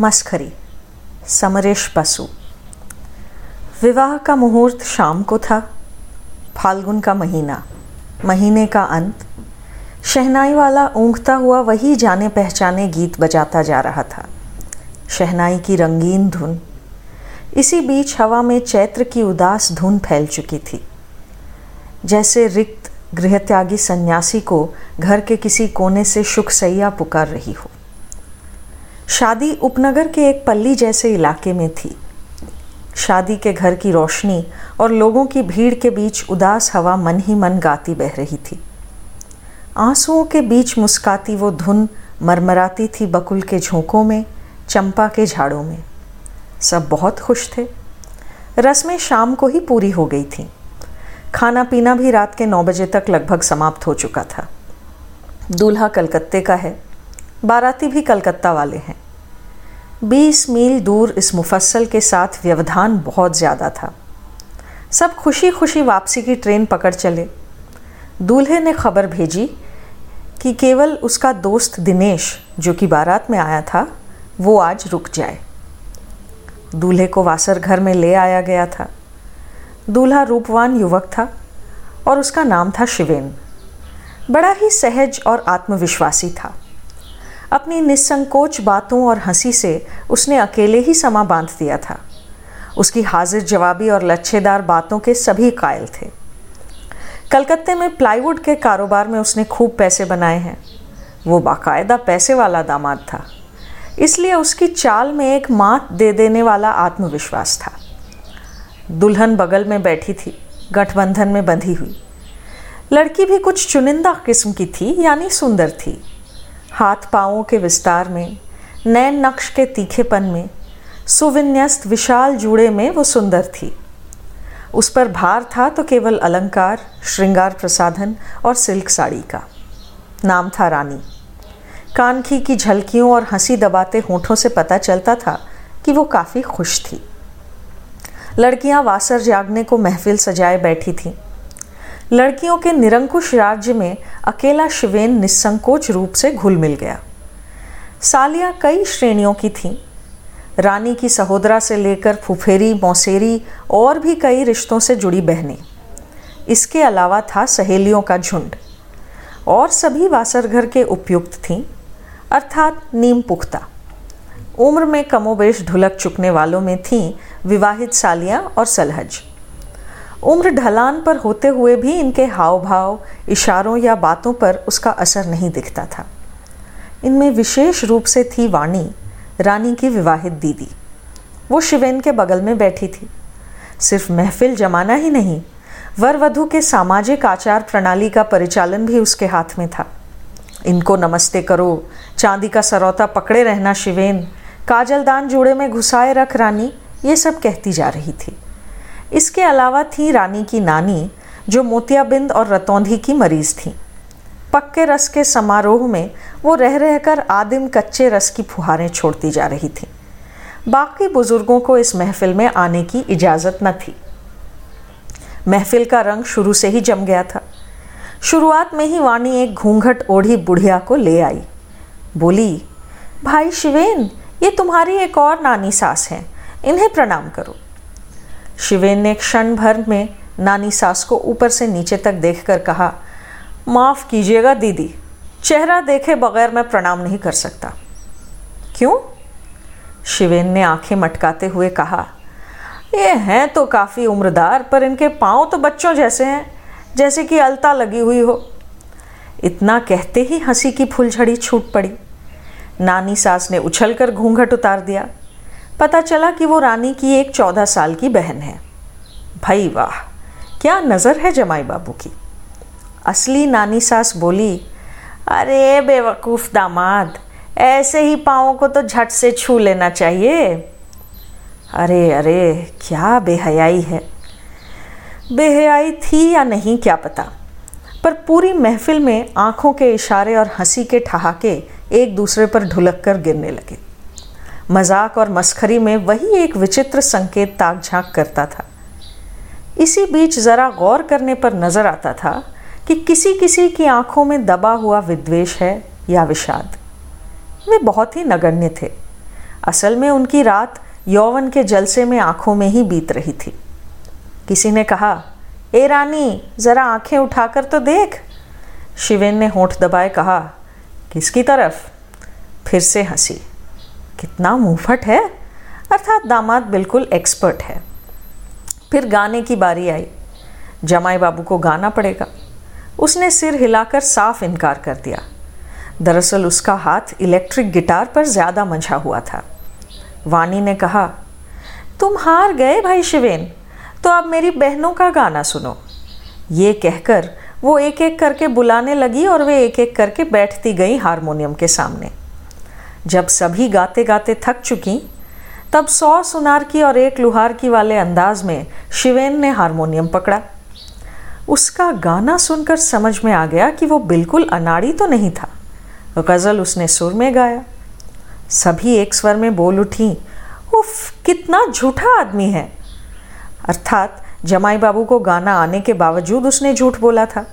मस्खरी समरेश बसु। विवाह का मुहूर्त शाम को था, फाल्गुन का महीना, महीने का अंत। शहनाई वाला ऊँघता हुआ वही जाने पहचाने गीत बजाता जा रहा था। शहनाई की रंगीन धुन। इसी बीच हवा में चैत्र की उदास धुन फैल चुकी थी। जैसे रिक्त गृहत्यागी सन्यासी को घर के किसी कोने से सुखसैया पुकार रही हो। शादी उपनगर के एक पल्ली जैसे इलाके में थी। शादी के घर की रोशनी और लोगों की भीड़ के बीच उदास हवा मन ही मन गाती बह रही थी। आंसुओं के बीच मुस्काती वो धुन मरमराती थी बकुल के झोंकों में, चंपा के झाड़ों में। सब बहुत खुश थे। रस्में शाम को ही पूरी हो गई थी। खाना पीना भी रात के नौ बजे तक लगभग समाप्त हो चुका था। दूल्हा कलकत्ते का है। बाराती भी कलकत्ता वाले हैं। बीस मील दूर इस मुफस्सल के साथ व्यवधान बहुत ज़्यादा था। सब खुशी खुशी वापसी की ट्रेन पकड़ चले। दूल्हे ने खबर भेजी कि केवल उसका दोस्त दिनेश, जो कि बारात में आया था, वो आज रुक जाए। दूल्हे को वासर घर में ले आया गया था। दूल्हा रूपवान युवक था और उसका नाम था शिवेन। बड़ा ही सहज और आत्मविश्वासी था। अपनी निसंकोच बातों और हँसी से उसने अकेले ही समा बाँध दिया था। उसकी हाजिर जवाबी और लच्छेदार बातों के सभी कायल थे। कलकत्ते में प्लाईवुड के कारोबार में उसने खूब पैसे बनाए हैं। वो बाकायदा पैसे वाला दामाद था। इसलिए उसकी चाल में एक मात दे देने वाला आत्मविश्वास था। दुल्हन बगल में बैठी थी, गठबंधन में बंधी हुई। लड़की भी कुछ चुनिंदा किस्म की थी, यानी सुंदर थी। हाथ पाँवों के विस्तार में, नैन नक्श के तीखेपन में, सुविन्यस्त विशाल जूड़े में वो सुंदर थी। उस पर भार था तो केवल अलंकार, श्रृंगार प्रसाधन और सिल्क साड़ी का। नाम था रानी। कानखी की झलकियों और हँसी दबाते होठों से पता चलता था कि वो काफ़ी खुश थी। लड़कियाँ वासर जागने को महफिल सजाए बैठी थीं। लड़कियों के निरंकुश राज्य में अकेला शिवेन निसंकोच रूप से घुल मिल गया। सालियाँ कई श्रेणियों की थीं। रानी की सहोदरा से लेकर फुफेरी, मौसेरी और भी कई रिश्तों से जुड़ी बहनें। इसके अलावा था सहेलियों का झुंड। और सभी वासर घर के उपयुक्त थीं, अर्थात नीम पुख्ता। उम्र में कमोबेश ढुलक चुकने वालों में थीं विवाहित सालियाँ और सलहज। उम्र ढलान पर होते हुए भी इनके हाव भाव इशारों या बातों पर उसका असर नहीं दिखता था। इनमें विशेष रूप से थी वाणी, रानी की विवाहित दीदी। वो शिवेन के बगल में बैठी थी। सिर्फ़ महफिल जमाना ही नहीं वर वधु के सामाजिक आचार प्रणाली का परिचालन भी उसके हाथ में था। इनको नमस्ते करो, चांदी का सरौता पकड़े रहना शिवेन काजलदान जूड़े में घुसाए रख रानी, ये सब कहती जा रही थी। इसके अलावा थी रानी की नानी, जो मोतियाबिंद और रतौंधी की मरीज़ थी। पक्के रस के समारोह में वो रह रहकर आदिम कच्चे रस की फुहारें छोड़ती जा रही थी। बाकी बुज़ुर्गों को इस महफिल में आने की इजाज़त न थी। महफिल का रंग शुरू से ही जम गया था। शुरुआत में ही वाणी एक घूंघट ओढ़ी बुढ़िया को ले आई। बोली, भाई शिवेन, ये तुम्हारी एक और नानी सास हैं, इन्हें प्रणाम करो। शिवेन ने क्षण भर में नानी सास को ऊपर से नीचे तक देखकर कहा, माफ़ कीजिएगा दीदी, चेहरा देखे बगैर मैं प्रणाम नहीं कर सकता। क्यों? शिवेन ने आँखें मटकाते हुए कहा, ये हैं तो काफ़ी उम्रदार, पर इनके पाँव तो बच्चों जैसे हैं, जैसे कि अलता लगी हुई हो। इतना कहते ही हँसी की फुलझड़ी छूट पड़ी। नानी सास ने उछलकर घूंघट उतार दिया। पता चला कि वो रानी की एक चौदह साल की बहन है। भाई वाह, क्या नज़र है जमाई बाबू की? असली नानी सास बोली, अरे बेवकूफ़ दामाद, ऐसे ही पाँव को तो झट से छू लेना चाहिए। अरे अरे, क्या बेहयाई है? बेहयाई थी या नहीं क्या पता? पर पूरी महफिल में आँखों के इशारे और हँसी के ठहाके एक दूसरे पर ढुलक कर गिरने लगे। मज़ाक और मस्खरी में वही एक विचित्र संकेत ताक झाँक करता था। इसी बीच ज़रा गौर करने पर नज़र आता था कि किसी किसी की आँखों में दबा हुआ विद्वेष है या विषाद। वे बहुत ही नगण्य थे। असल में उनकी रात यौवन के जलसे में आँखों में ही बीत रही थी। किसी ने कहा, ए रानी, ज़रा आँखें उठाकर तो देख। शिवेन ने होठ दबाए कहा, किसकी तरफ़? फिर से हँसी। कितना मुंहफट है। अर्थात दामाद बिल्कुल एक्सपर्ट है। फिर गाने की बारी आई। जमाई बाबू को गाना पड़ेगा। उसने सिर हिलाकर साफ़ इनकार कर दिया। दरअसल उसका हाथ इलेक्ट्रिक गिटार पर ज़्यादा मंझा हुआ था। वाणी ने कहा, तुम हार गए भाई शिवेन तो अब मेरी बहनों का गाना सुनो। ये कहकर वो एक एक करके बुलाने लगी और वे एक एक करके बैठती गई हारमोनियम के सामने। जब सभी गाते गाते थक चुकी, तब सौ सुनार की और एक लुहार की वाले अंदाज में शिवेन ने हारमोनियम पकड़ा। उसका गाना सुनकर समझ में आ गया कि वो बिल्कुल अनाड़ी तो नहीं था। गज़ल उसने सुर में गाया। सभी एक स्वर में बोल उठी, उफ, कितना झूठा आदमी है। अर्थात जमाई बाबू को गाना आने के बावजूद उसने झूठ बोला था।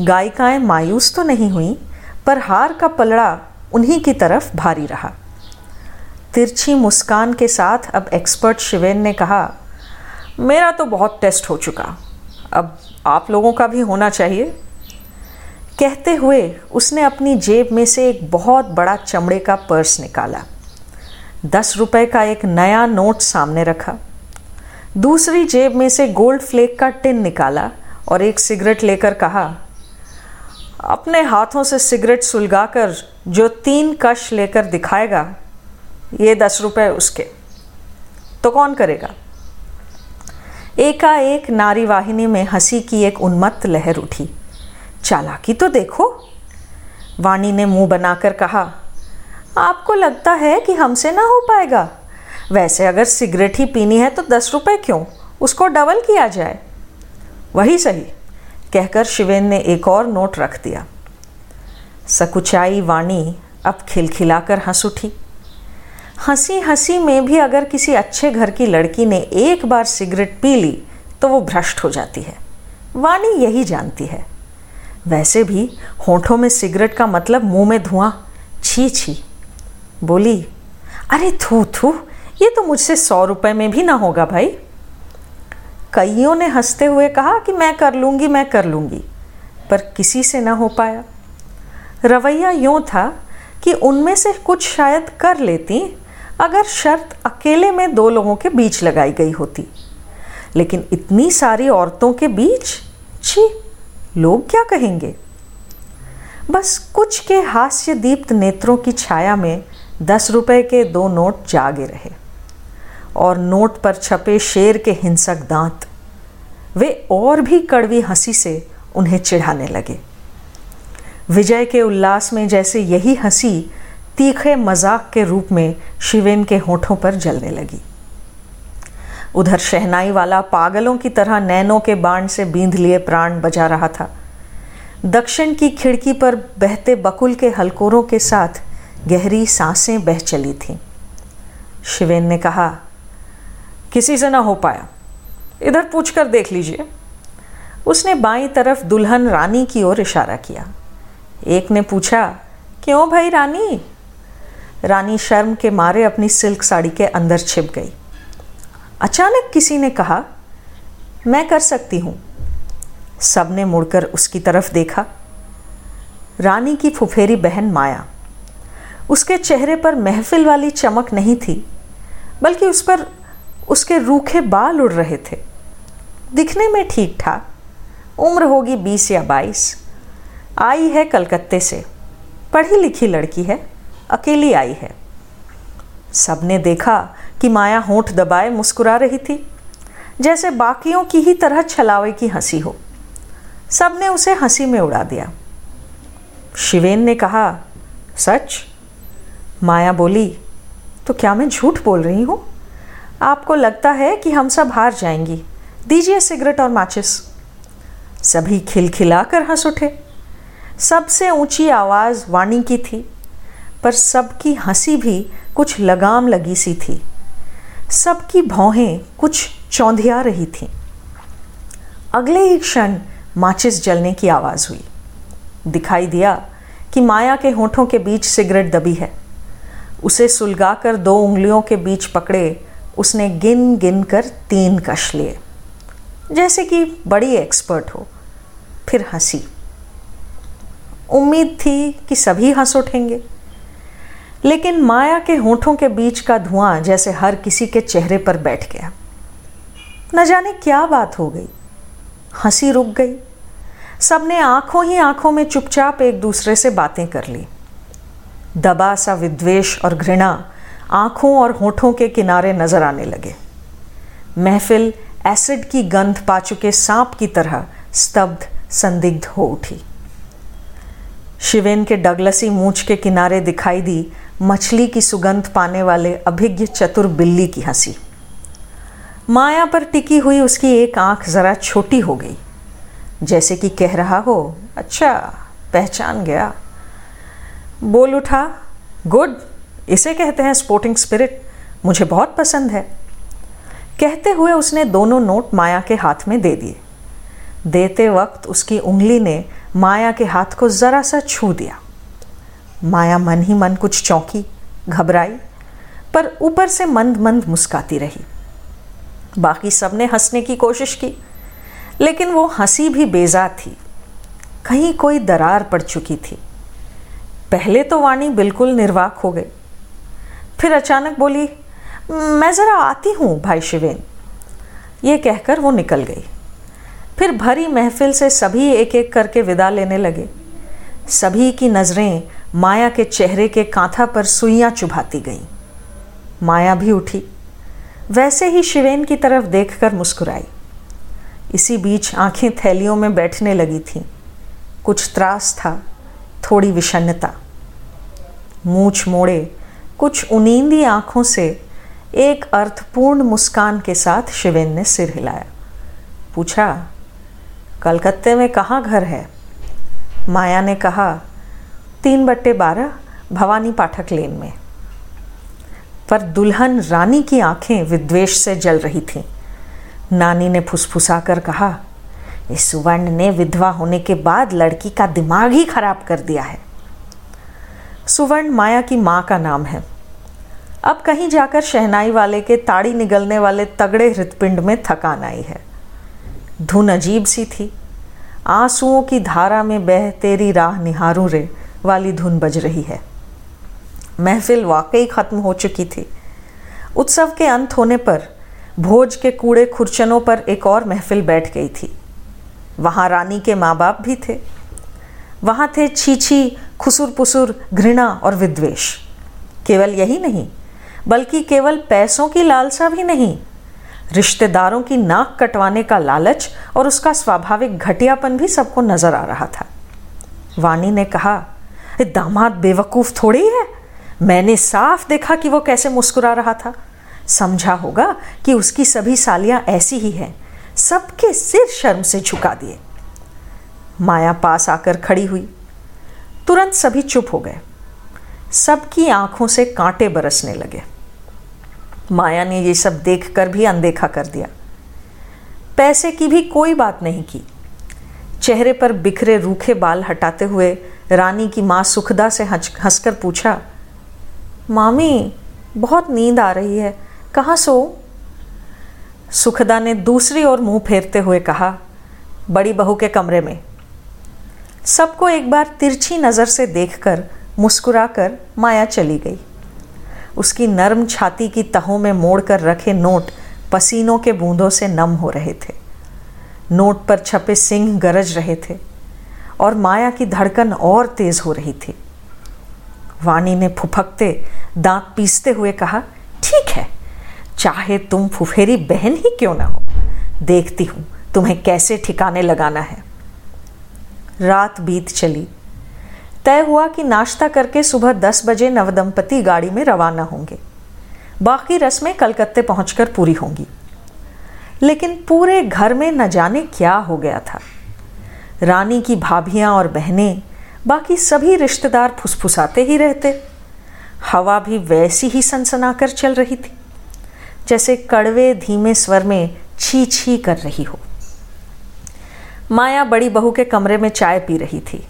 गायिकाएँ मायूस तो नहीं हुई, पर हार का पलड़ा उन्हीं की तरफ़ भारी रहा। तिरछी मुस्कान के साथ अब एक्सपर्ट शिवेन ने कहा, मेरा तो बहुत टेस्ट हो चुका। अब आप लोगों का भी होना चाहिए। कहते हुए उसने अपनी जेब में से एक बहुत बड़ा चमड़े का पर्स निकाला। दस रुपए का एक नया नोट सामने रखा। दूसरी जेब में से गोल्ड फ्लेक का टिन निकाला और एक सिगरेट लेकर कहा अपने हाथों से सिगरेट सुलगाकर जो तीन कश लेकर दिखाएगा, ये दस रुपए उसके। तो कौन करेगा? एकाएक नारी वाहिनी में हँसी की एक उन्मत्त लहर उठी। चालाकी तो देखो। वाणी ने मुँह बनाकर कहा, आपको लगता है कि हमसे ना हो पाएगा? वैसे अगर सिगरेट ही पीनी है तो दस रुपए क्यों? उसको डबल किया जाए। वही सही। कहकर शिवेन ने एक और नोट रख दिया। सकुचाई वाणी अब खिलखिलाकर हंस उठी। हँसी हँसी में भी अगर किसी अच्छे घर की लड़की ने एक बार सिगरेट पी ली तो वो भ्रष्ट हो जाती है। वाणी यही जानती है। वैसे भी होठों में सिगरेट का मतलब मुँह में धुआँ, छी छी। बोली, अरे थू थू, ये तो मुझसे सौ रुपए में भी ना होगा भाई। कईयों ने हँसते हुए कहा कि मैं कर लूँगी, मैं कर लूँगी, पर किसी से ना हो पाया। रवैया यूँ था कि उनमें से कुछ शायद कर लेती, अगर शर्त अकेले में दो लोगों के बीच लगाई गई होती। लेकिन इतनी सारी औरतों के बीच, छी, लोग क्या कहेंगे? बस कुछ के हास्य दीप्त नेत्रों की छाया में दस रुपए के दो नोट जागे रहे। और नोट पर छपे शेर के हिंसक दांत। वे और भी कड़वी हँसी से उन्हें चिढ़ाने लगे। विजय के उल्लास में जैसे यही हँसी तीखे मज़ाक के रूप में शिवेन के होठों पर जलने लगी। उधर शहनाई वाला पागलों की तरह नैनों के बाण से बींध लिए प्राण बजा रहा था। दक्षिण की खिड़की पर बहते बकुल के हलकोरों के साथ गहरी साँसें बह चली थीं। शिवेन ने कहा किसी से ना हो पाया। इधर पूछकर देख लीजिए। उसने बाई तरफ़ दुल्हन रानी की ओर इशारा किया। एक ने पूछा, क्यों भाई रानी? रानी शर्म के मारे अपनी सिल्क साड़ी के अंदर छिप गई। अचानक किसी ने कहा, मैं कर सकती हूँ। सबने मुड़कर उसकी तरफ़ देखा। रानी की फुफेरी बहन माया। उसके चेहरे पर महफिल वाली चमक नहीं थी, बल्कि उस पर उसके रूखे बाल उड़ रहे थे। दिखने में ठीक ठाक। उम्र होगी बीस या बाईस। आई है कलकत्ते से। पढ़ी लिखी लड़की है। अकेली आई है। सबने देखा कि माया होंठ दबाए मुस्कुरा रही थी। जैसे बाकियों की ही तरह छलावे की हँसी हो। सबने उसे हँसी में उड़ा दिया। शिवेन ने कहा, सच? माया बोली तो क्या मैं झूठ बोल रही हूँ? आपको लगता है कि हम सब हार जाएँगी। दीजिए सिगरेट और माचिस। सभी खिलखिलाकर हंस उठे। सबसे ऊँची आवाज़ वाणी की थी, पर सबकी हँसी भी कुछ लगाम लगी सी थी। सबकी भौहें कुछ चौंधिया रही थीं। अगले ही क्षण माचिस जलने की आवाज़ हुई। दिखाई दिया कि माया के होठों के बीच सिगरेट दबी है। उसे सुलगाकर दो उंगलियों के बीच पकड़े उसने गिन गिन कर तीन कश लिए। जैसे कि बड़ी एक्सपर्ट हो, फिर हँसी। उम्मीद थी कि सभी हंस उठेंगे। लेकिन माया के होठों के बीच का धुआँ जैसे हर किसी के चेहरे पर बैठ गया। न जाने क्या बात हो गई। हँसी रुक गई। सबने आँखों ही आँखों में चुपचाप एक दूसरे से बातें कर ली। दबा सा विद्वेश और घृणा आँखों और होठों के किनारे नज़र आने लगे। महफिल एसिड की गंध पा चुके सांप की तरह स्तब्ध, संदिग्ध हो उठी। शिवेन के डगलसी मूछ के किनारे दिखाई दी मछली की सुगंध पाने वाले अभिज्ञ चतुर बिल्ली की हँसी। माया पर टिकी हुई उसकी एक आँख जरा छोटी हो गई। जैसे कि कह रहा हो अच्छा पहचान गया। बोल उठा, गुड इसे कहते हैं स्पोर्टिंग स्पिरिट मुझे बहुत पसंद है। कहते हुए उसने दोनों नोट माया के हाथ में दे दिए। देते वक्त उसकी उंगली ने माया के हाथ को ज़रा सा छू दिया। माया मन ही मन कुछ चौंकी, घबराई, पर ऊपर से मंद मंद मुस्काती रही। बाकी सबने हंसने की कोशिश की, लेकिन वो हँसी भी बेजा थी। कहीं कोई दरार पड़ चुकी थी। पहले तो वाणी बिल्कुल निर्वाक हो गई। फिर अचानक बोली, मैं ज़रा आती हूँ भाई शिवेन। ये कहकर वो निकल गई। फिर भरी महफिल से सभी एक एक करके विदा लेने लगे। सभी की नज़रें माया के चेहरे के कांथा पर सुइयाँ चुभाती गईं। माया भी उठी। वैसे ही शिवेन की तरफ़ देखकर मुस्कुराई। इसी बीच आँखें थैलियों में बैठने लगी थीं। कुछ त्रास था, थोड़ी विषन्नता मूछ मोड़े कुछ उनींदी आँखों से एक अर्थपूर्ण मुस्कान के साथ शिवेन ने सिर हिलाया। पूछा, कलकत्ते में कहाँ घर है? माया ने कहा, तीन बट्टे बारह भवानी पाठक लेन में। पर दुल्हन रानी की आँखें विद्वेश से जल रही थीं। नानी ने फुसफुसा कर कहा, इस सुवर्ण ने विधवा होने के बाद लड़की का दिमाग ही खराब कर दिया है। सुवर्ण माया की माँ का नाम है। अब कहीं जाकर शहनाई वाले के ताड़ी निगलने वाले तगड़े हृदपिंड में थकान आई है। धुन अजीब सी थी। आंसुओं की धारा में बह तेरी राह निहारू रे वाली धुन बज रही है। महफिल वाकई ख़त्म हो चुकी थी। उत्सव के अंत होने पर भोज के कूड़े खुरचनों पर एक और महफिल बैठ गई थी। वहाँ रानी के माँ बाप भी थे। वहाँ थे छीछी खुसुर पुसुर घृणा और विद्वेश केवल यही नहीं बल्कि केवल पैसों की लालसा भी नहीं। रिश्तेदारों की नाक कटवाने का लालच और उसका स्वाभाविक घटियापन भी सबको नज़र आ रहा था। वानी ने कहा दामाद बेवकूफ़ थोड़ी है। मैंने साफ़ देखा कि वो कैसे मुस्कुरा रहा था। समझा होगा कि उसकी सभी सालियाँ ऐसी ही हैं। सबके सिर शर्म से झुका दिए। माया पास आकर खड़ी हुई। तुरंत सभी चुप हो गए। सबकी आँखों से कांटे बरसने लगे। माया ने ये सब देख कर भी अनदेखा कर दिया। पैसे की भी कोई बात नहीं की। चेहरे पर बिखरे रूखे बाल हटाते हुए रानी की माँ सुखदा से हंस हंसकर पूछा, मामी, बहुत नींद आ रही है, कहाँ सो? सुखदा ने दूसरी ओर मुँह फेरते हुए कहा, बड़ी बहू के कमरे में। सबको एक बार तिरछी नज़र से देखकर मुस्कुराकर माया चली गई। उसकी नर्म छाती की तहों में मोड़ कर रखे नोट पसीनों के बूंदों से नम हो रहे थे। नोट पर छपे सिंह गरज रहे थे और माया की धड़कन और तेज हो रही थी। वाणी ने फुफकते दांत पीसते हुए कहा, ठीक है, चाहे तुम फुफेरी बहन ही क्यों ना हो, देखती हूँ तुम्हें कैसे ठिकाने लगाना है। रात बीत चली। तय हुआ कि नाश्ता करके सुबह दस बजे नवदंपति गाड़ी में रवाना होंगे। बाकी रस्में कलकत्ते पहुंचकर पूरी होंगी। लेकिन पूरे घर में न जाने क्या हो गया था। रानी की भाभियाँ और बहनें, बाकी सभी रिश्तेदार फुसफुसाते ही रहते। हवा भी वैसी ही सनसनाकर चल रही थी, जैसे कड़वे धीमे स्वर में छी छी कर रही हो। माया बड़ी बहू के कमरे में चाय पी रही थी।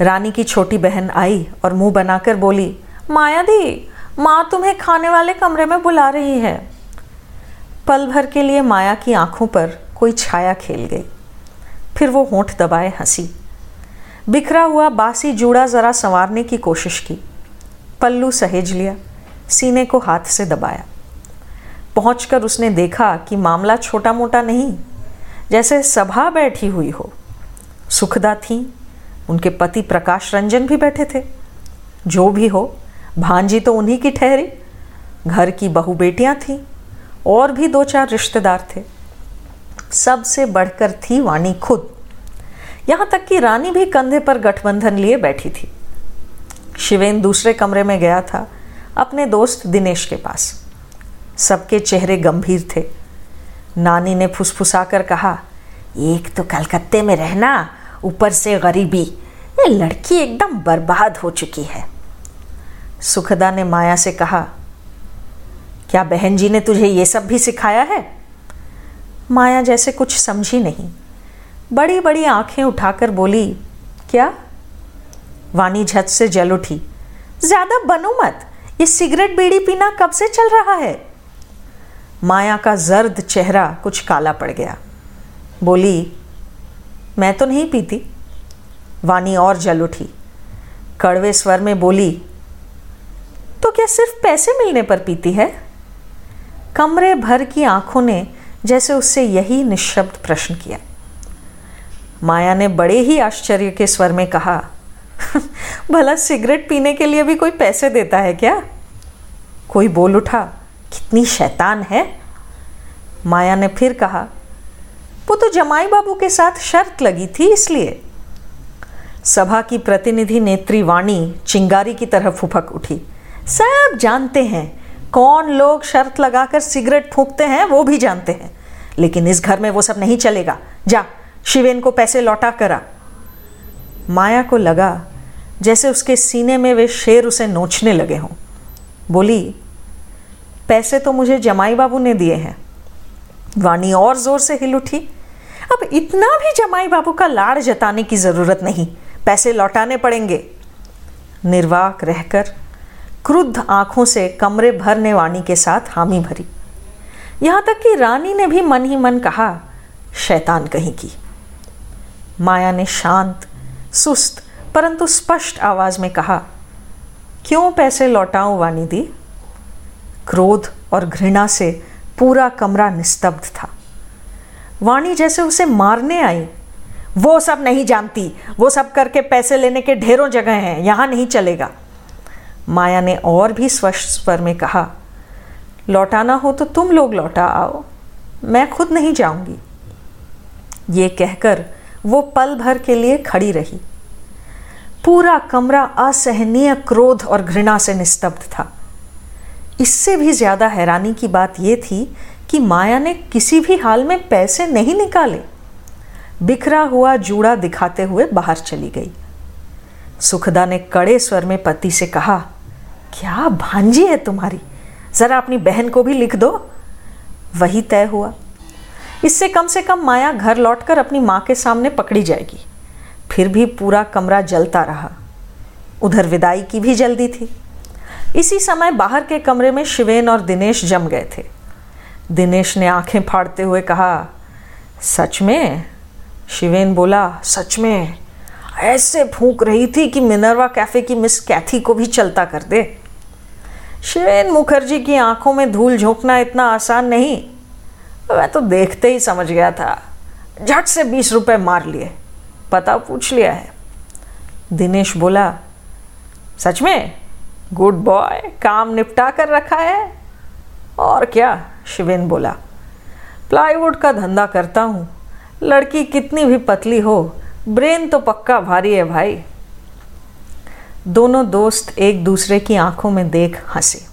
रानी की छोटी बहन आई और मुँह बनाकर बोली, माया दी, माँ तुम्हें खाने वाले कमरे में बुला रही है। पल भर के लिए माया की आँखों पर कोई छाया खेल गई। फिर वो होंठ दबाए हँसी। बिखरा हुआ बासी जूड़ा ज़रा संवारने की कोशिश की। पल्लू सहेज लिया, सीने को हाथ से दबाया। पहुंचकर उसने देखा कि मामला छोटा मोटा नहीं, जैसे सभा बैठी हुई हो। सुखदा थी उनके पति प्रकाश रंजन भी बैठे थे। जो भी हो, भांजी तो उन्हीं की ठहरी। घर की बहु बेटियाँ थीं, और भी दो चार रिश्तेदार थे। सबसे बढ़कर थी वाणी खुद। यहाँ तक कि रानी भी कंधे पर गठबंधन लिए बैठी थी। शिवेन दूसरे कमरे में गया था, अपने दोस्त दिनेश के पास। सबके चेहरे गंभीर थे। नानी ने फुसफुसाकर कहा, एक तो कलकत्ते में रहना ऊपर से गरीबी। ये लड़की एकदम बर्बाद हो चुकी है। सुखदा ने माया से कहा, क्या बहन जी ने तुझे ये सब भी सिखाया है? माया जैसे कुछ समझी नहीं। बड़ी बड़ी आँखें उठाकर बोली, क्या? वानी झट से जल उठी, ज़्यादा बनो मत, ये सिगरेट बीड़ी पीना कब से चल रहा है? माया का जर्द चेहरा कुछ काला पड़ गया। बोली मैं तो नहीं पीती। वानी और जल उठी। कड़वे स्वर में बोली तो क्या सिर्फ़ पैसे मिलने पर पीती है? कमरे भर की आँखों ने जैसे उससे यही निशब्द प्रश्न किया। माया ने बड़े ही आश्चर्य के स्वर में कहा भला सिगरेट पीने के लिए भी कोई पैसे देता है क्या? कोई बोल उठा, कितनी शैतान है? माया ने फिर कहा वो तो जमाई बाबू के साथ शर्त लगी थी इसलिए। सभा की प्रतिनिधि नेत्री वाणी चिंगारी की तरह फुफक उठी। सब जानते हैं, कौन लोग शर्त लगाकर सिगरेट फूकते हैं वो भी जानते हैं। लेकिन इस घर में वो सब नहीं चलेगा। जा, शिवेन को पैसे लौटा करा। माया को लगा जैसे उसके सीने में वे शेर उसे नोचने लगे हों। बोली, पैसे तो मुझे जमाई बाबू ने दिए हैं। वाणी और ज़ोर से हिल उठी। अब इतना भी जमाई बाबू का लाड़ जताने की ज़रूरत नहीं। पैसे लौटाने पड़ेंगे। निर्वाक रहकर क्रुद्ध आँखों से कमरे भरने वाणी के साथ हामी भरी। यहाँ तक कि रानी ने भी मन ही मन कहा, शैतान कहीं की? माया ने शांत, सुस्त, परंतु स्पष्ट आवाज़ में कहा, क्यों पैसे लौटाऊं दी? क्रोध और घृणा से पूरा कमरा निस्तब्ध था। वाणी जैसे उसे मारने आई। वो सब नहीं जानती। वो सब करके पैसे लेने के ढेरों जगह हैं। यहाँ नहीं चलेगा। माया ने और भी स्पष्ट स्वर में कहा, लौटाना हो तो तुम लोग लौटा आओ। मैं खुद नहीं जाऊँगी। ये कहकर वो पल भर के लिए खड़ी रही। पूरा कमरा असहनीय क्रोध और घृणा से निस्तब्ध था। इससे भी ज़्यादा हैरानी की बात यह थी कि माया ने किसी भी हाल में पैसे नहीं निकाले। बिखरा हुआ जूड़ा दिखाते हुए बाहर चली गई। सुखदा ने कड़े स्वर में पति से कहा, क्या भांजी है तुम्हारी? जरा अपनी बहन को भी लिख दो। वही तय हुआ। इससे कम से कम माया घर लौटकर अपनी माँ के सामने पकड़ी जाएगी। फिर भी पूरा कमरा जलता रहा। उधर विदाई की भी जल्दी थी। इसी समय बाहर के कमरे में शिवेन और दिनेश जम गए थे। दिनेश ने आँखें फाड़ते हुए कहा, सच में? शिवेन बोला, सच में। ऐसे फूंक रही थी कि मिनरवा कैफ़े की मिस कैथी को भी चलता कर दे। शिवेन मुखर्जी की आँखों में धूल झोंकना इतना आसान नहीं। मैं तो देखते ही समझ गया था। झट से बीस रुपए मार लिए। पता पूछ लिया है। दिनेश बोला, सच में? गुड बॉय, काम निपटा कर रखा है? और क्या? शिवेन बोला, प्लाईवुड का धंधा करता हूँ। लड़की कितनी भी पतली हो, ब्रेन तो पक्का भारी है भाई। दोनों दोस्त एक दूसरे की आँखों में देख हंसे।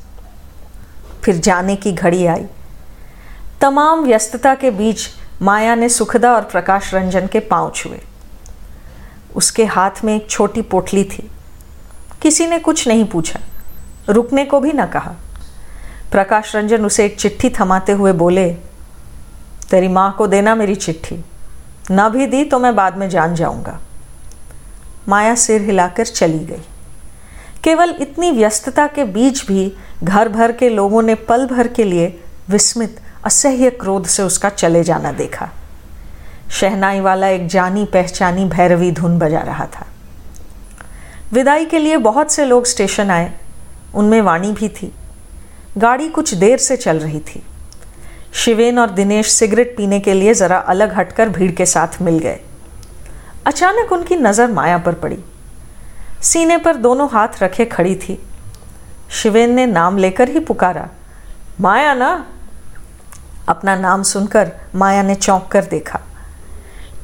फिर जाने की घड़ी आई। तमाम व्यस्तता के बीच माया ने सुखदा और प्रकाश रंजन के पाँव छुए। उसके हाथ में एक छोटी पोटली थी। किसी ने कुछ नहीं पूछा। रुकने को भी न कहा। प्रकाश रंजन उसे एक चिट्ठी थमाते हुए बोले, तेरी माँ को देना मेरी चिट्ठी। न भी दी तो मैं बाद में जान जाऊँगा माया सिर हिलाकर चली गई। केवल इतनी व्यस्तता के बीच भी घर भर के लोगों ने पल भर के लिए विस्मित, असह्य क्रोध से उसका चले जाना देखा। शहनाई वाला एक जानी पहचानी भैरवी धुन बजा रहा था। विदाई के लिए बहुत से लोग स्टेशन आए। उनमें वाणी भी थी। गाड़ी कुछ देर से चल रही थी। शिवेन और दिनेश सिगरेट पीने के लिए ज़रा अलग हटकर भीड़ के साथ मिल गए। अचानक उनकी नज़र माया पर पड़ी। सीने पर दोनों हाथ रखे खड़ी थी। शिवेन ने नाम लेकर ही पुकारा, माया ना? अपना नाम सुनकर माया ने चौंक कर देखा।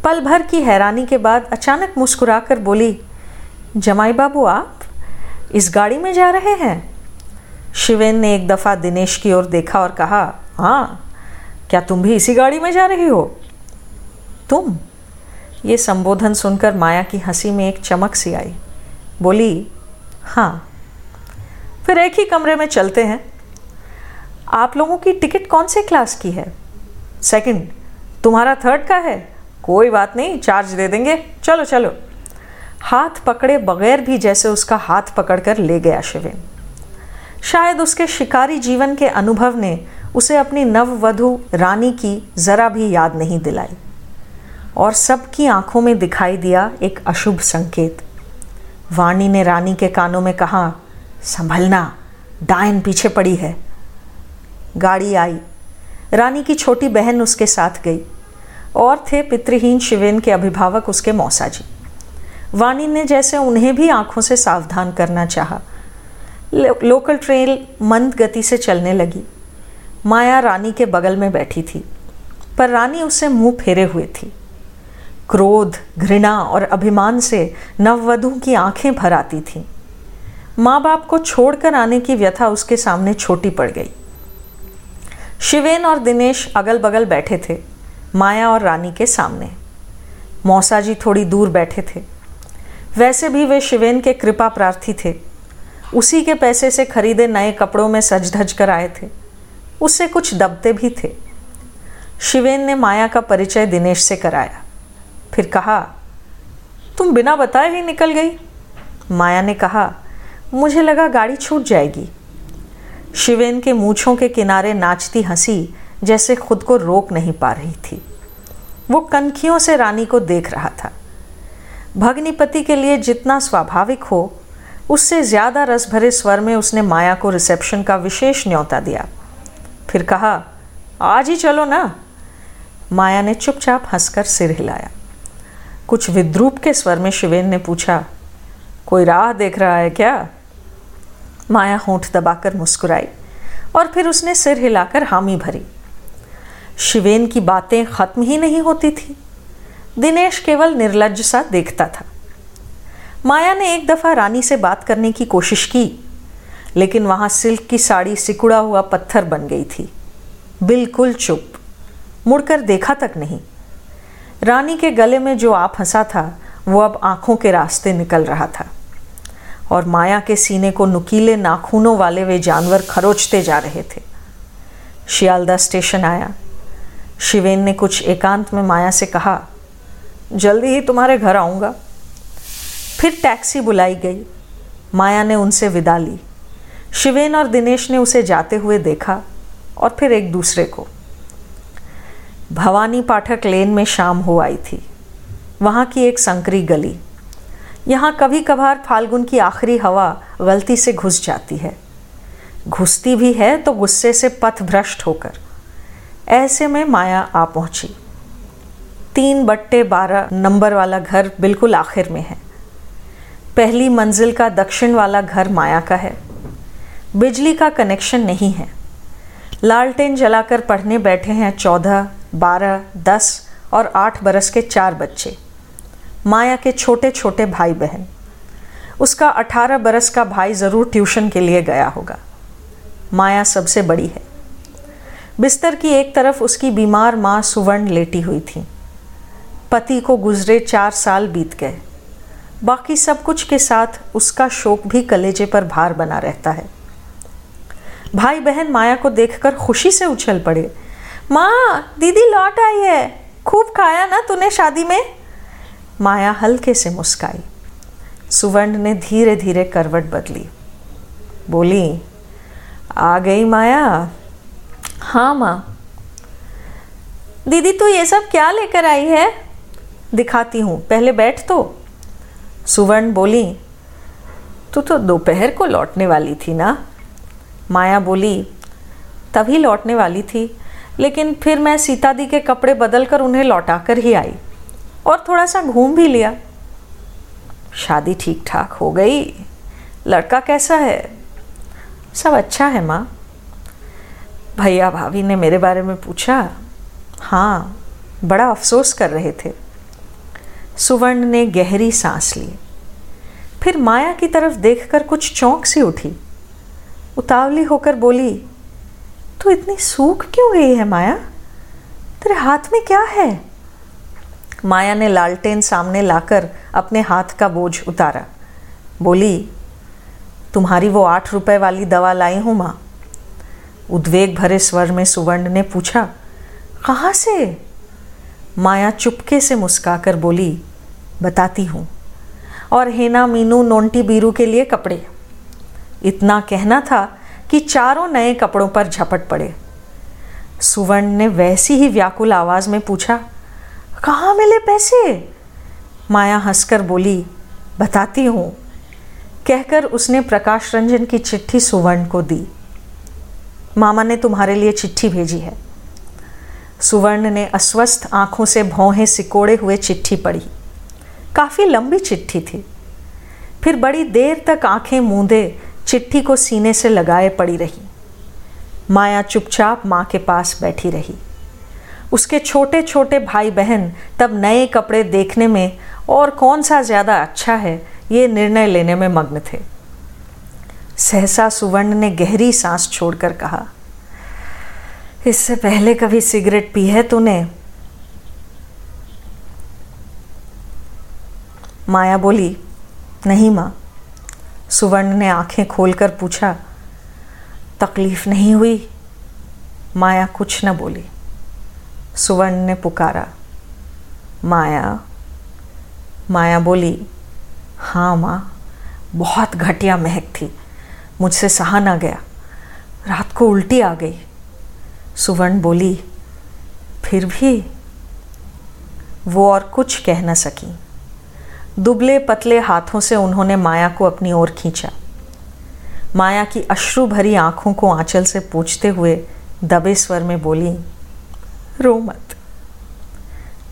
पल भर की हैरानी के बाद अचानक मुस्कुराकर बोली, जमाई बाबू, आप इस गाड़ी में जा रहे हैं? शिवेन ने एक दफ़ा दिनेश की ओर देखा और कहा हाँ क्या तुम भी इसी गाड़ी में जा रही हो? तुम? ये संबोधन सुनकर माया की हँसी में एक चमक सी आई। बोली हाँ फिर एक ही कमरे में चलते हैं। आप लोगों की टिकट कौन से क्लास की है? सेकंड, तुम्हारा थर्ड का है। कोई बात नहीं, चार्ज दे देंगे। चलो चलो। हाथ पकड़े बगैर भी जैसे उसका हाथ पकड़कर ले गया शिवेन। शायद उसके शिकारी जीवन के अनुभव ने उसे अपनी नववधु रानी की जरा भी याद नहीं दिलाई। और सबकी आँखों में दिखाई दिया एक अशुभ संकेत। वाणी ने रानी के कानों में कहा, संभलना, डायन पीछे पड़ी है। गाड़ी आई। रानी की छोटी बहन उसके साथ गई। और थे पितृहीन शिवेन के अभिभावक उसके मौसा जी। वाणी ने जैसे उन्हें भी आँखों से सावधान करना चाहा लोकल ट्रेन मंद गति से चलने लगी। माया रानी के बगल में बैठी थी, पर रानी उससे मुँह फेरे हुए थी। क्रोध, घृणा और अभिमान से नववधु की आँखें भर आती थीं। माँ बाप को छोड़कर आने की व्यथा उसके सामने छोटी पड़ गई। शिवेन और दिनेश अगल बगल बैठे थे, माया और रानी के सामने। मौसा जी थोड़ी दूर बैठे थे। वैसे भी वे शिवेन के कृपा प्रार्थी थे। उसी के पैसे से खरीदे नए कपड़ों में सज धज कर आए थे। उससे कुछ दबते भी थे। शिवेन ने माया का परिचय दिनेश से कराया। फिर कहा, तुम बिना बताए ही निकल गई? माया ने कहा, मुझे लगा गाड़ी छूट जाएगी। शिवेन के मूछों के किनारे नाचती हँसी जैसे खुद को रोक नहीं पा रही थी। वो कनखियों से रानी को देख रहा था। भग्निपति के लिए जितना स्वाभाविक हो उससे ज़्यादा रस भरे स्वर में उसने माया को रिसेप्शन का विशेष न्योता दिया। फिर कहा, आज ही चलो ना। माया ने चुपचाप हंसकर सिर हिलाया। कुछ विद्रूप के स्वर में शिवेन ने पूछा, कोई राह देख रहा है क्या? माया होंठ दबाकर मुस्कुराई और फिर उसने सिर हिलाकर हामी भरी। शिवेन की बातें खत्म ही नहीं होती थी। दिनेश केवल निर्लज सा देखता था। माया ने एक दफ़ा रानी से बात करने की कोशिश की, लेकिन वहाँ सिल्क की साड़ी सिकुड़ा हुआ पत्थर बन गई थी। बिल्कुल चुप, मुड़कर देखा तक नहीं। रानी के गले में जो आप हंसा था, वो अब आँखों के रास्ते निकल रहा था, और माया के सीने को नुकीले नाखूनों वाले वे जानवर खरोचते जा रहे थे। शियालदा स्टेशन आया। शिवेन ने कुछ एकांत में माया से कहा, जल्दी ही तुम्हारे घर आऊँगा। फिर टैक्सी बुलाई गई। माया ने उनसे विदा ली। शिवेन और दिनेश ने उसे जाते हुए देखा और फिर एक दूसरे को। भवानी पाठक लेन में शाम हो आई थी। वहाँ की एक संकरी गली। यहाँ कभी कभार फाल्गुन की आखिरी हवा गलती से घुस जाती है। घुसती भी है तो गुस्से से पथ भ्रष्ट होकर। ऐसे में माया आ पहुँची। तीन बट्टे बारह नंबर वाला घर बिल्कुल आखिर में है। पहली मंजिल का दक्षिण वाला घर माया का है। बिजली का कनेक्शन नहीं है। लालटेन जलाकर पढ़ने बैठे हैं चौदह, बारह, दस और आठ बरस के चार बच्चे। माया के छोटे छोटे भाई बहन उसका अठारह बरस का भाई ज़रूर ट्यूशन के लिए गया होगा। माया सबसे बड़ी है। बिस्तर की एक तरफ़ उसकी बीमार माँ सुवर्ण लेटी हुई थी। पति को गुजरे चार साल बीत गए। बाकी सब कुछ के साथ उसका शोक भी कलेजे पर भार बना रहता है। भाई बहन माया को देखकर खुशी से उछल पड़े। माँ, दीदी लौट आई है। खूब खाया ना तूने शादी में? माया हल्के से मुस्काई। सुवर्ण ने धीरे धीरे करवट बदली। बोली, आ गई माया? हाँ माँ। दीदी, तू ये सब क्या लेकर आई है? दिखाती हूँ। पहले बैठ तो। सुवर्ण बोली, तू तो दोपहर को लौटने वाली थी ना? माया बोली, तभी लौटने वाली थी, लेकिन फिर मैं सीता दी के कपड़े बदल कर उन्हें लौटा कर ही आई और थोड़ा सा घूम भी लिया। शादी ठीक ठाक हो गई। लड़का कैसा है? सब अच्छा है, माँ। भैया भाभी ने मेरे बारे में पूछा? हाँ बड़ा अफसोस कर रहे थे। सुवर्ण ने गहरी सांस ली। फिर माया की तरफ़ देखकर कुछ चौंक सी उठी। उतावली होकर बोली, तू तो इतनी सूख क्यों गई है माया? तेरे हाथ में क्या है? माया ने लालटेन सामने लाकर अपने हाथ का बोझ उतारा। बोली, तुम्हारी वो आठ रुपए वाली दवा लाई हूँ माँ। उद्वेग भरे स्वर में सुवर्ण ने पूछा, कहाँ से? माया चुपके से मुस्काकर बोली बताती हूँ। और हेना मीनू नोंटी बीरू के लिए कपड़े। इतना कहना था कि चारों नए कपड़ों पर झपट पड़े। सुवर्ण ने वैसी ही व्याकुल आवाज़ में पूछा, कहाँ मिले पैसे? माया हंसकर बोली, बताती हूँ। कहकर उसने प्रकाश रंजन की चिट्ठी सुवर्ण को दी। मामा ने तुम्हारे लिए चिट्ठी भेजी है। सुवर्ण ने अस्वस्थ आँखों से भौहें सिकोड़े हुए चिट्ठी पढ़ी। काफ़ी लंबी चिट्ठी थी। फिर बड़ी देर तक आँखें मूंदे चिट्ठी को सीने से लगाए पड़ी रही। माया चुपचाप माँ के पास बैठी रही। उसके छोटे छोटे भाई बहन तब नए कपड़े देखने में और कौन सा ज़्यादा अच्छा है, ये निर्णय लेने में मग्न थे। सहसा सुवर्ण ने गहरी सांस छोड़कर कहा, इससे पहले कभी सिगरेट पी है तूने? माया बोली, नहीं माँ। सुवर्ण ने आँखें खोलकर पूछा, तकलीफ़ नहीं हुई? माया कुछ न बोली। सुवर्ण ने पुकारा, माया? माया बोली हाँ माँ, बहुत घटिया महक थी, मुझसे सहा ना गया, रात को उल्टी आ गई। सुवर्ण बोली, फिर भी? वो और कुछ कह न सकी। दुबले पतले हाथों से उन्होंने माया को अपनी ओर खींचा। माया की अश्रु भरी आँखों को आंचल से पूछते हुए दबे स्वर में बोली, रो मत।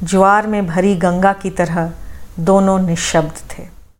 ज्वार में भरी गंगा की तरह दोनों निशब्द थे।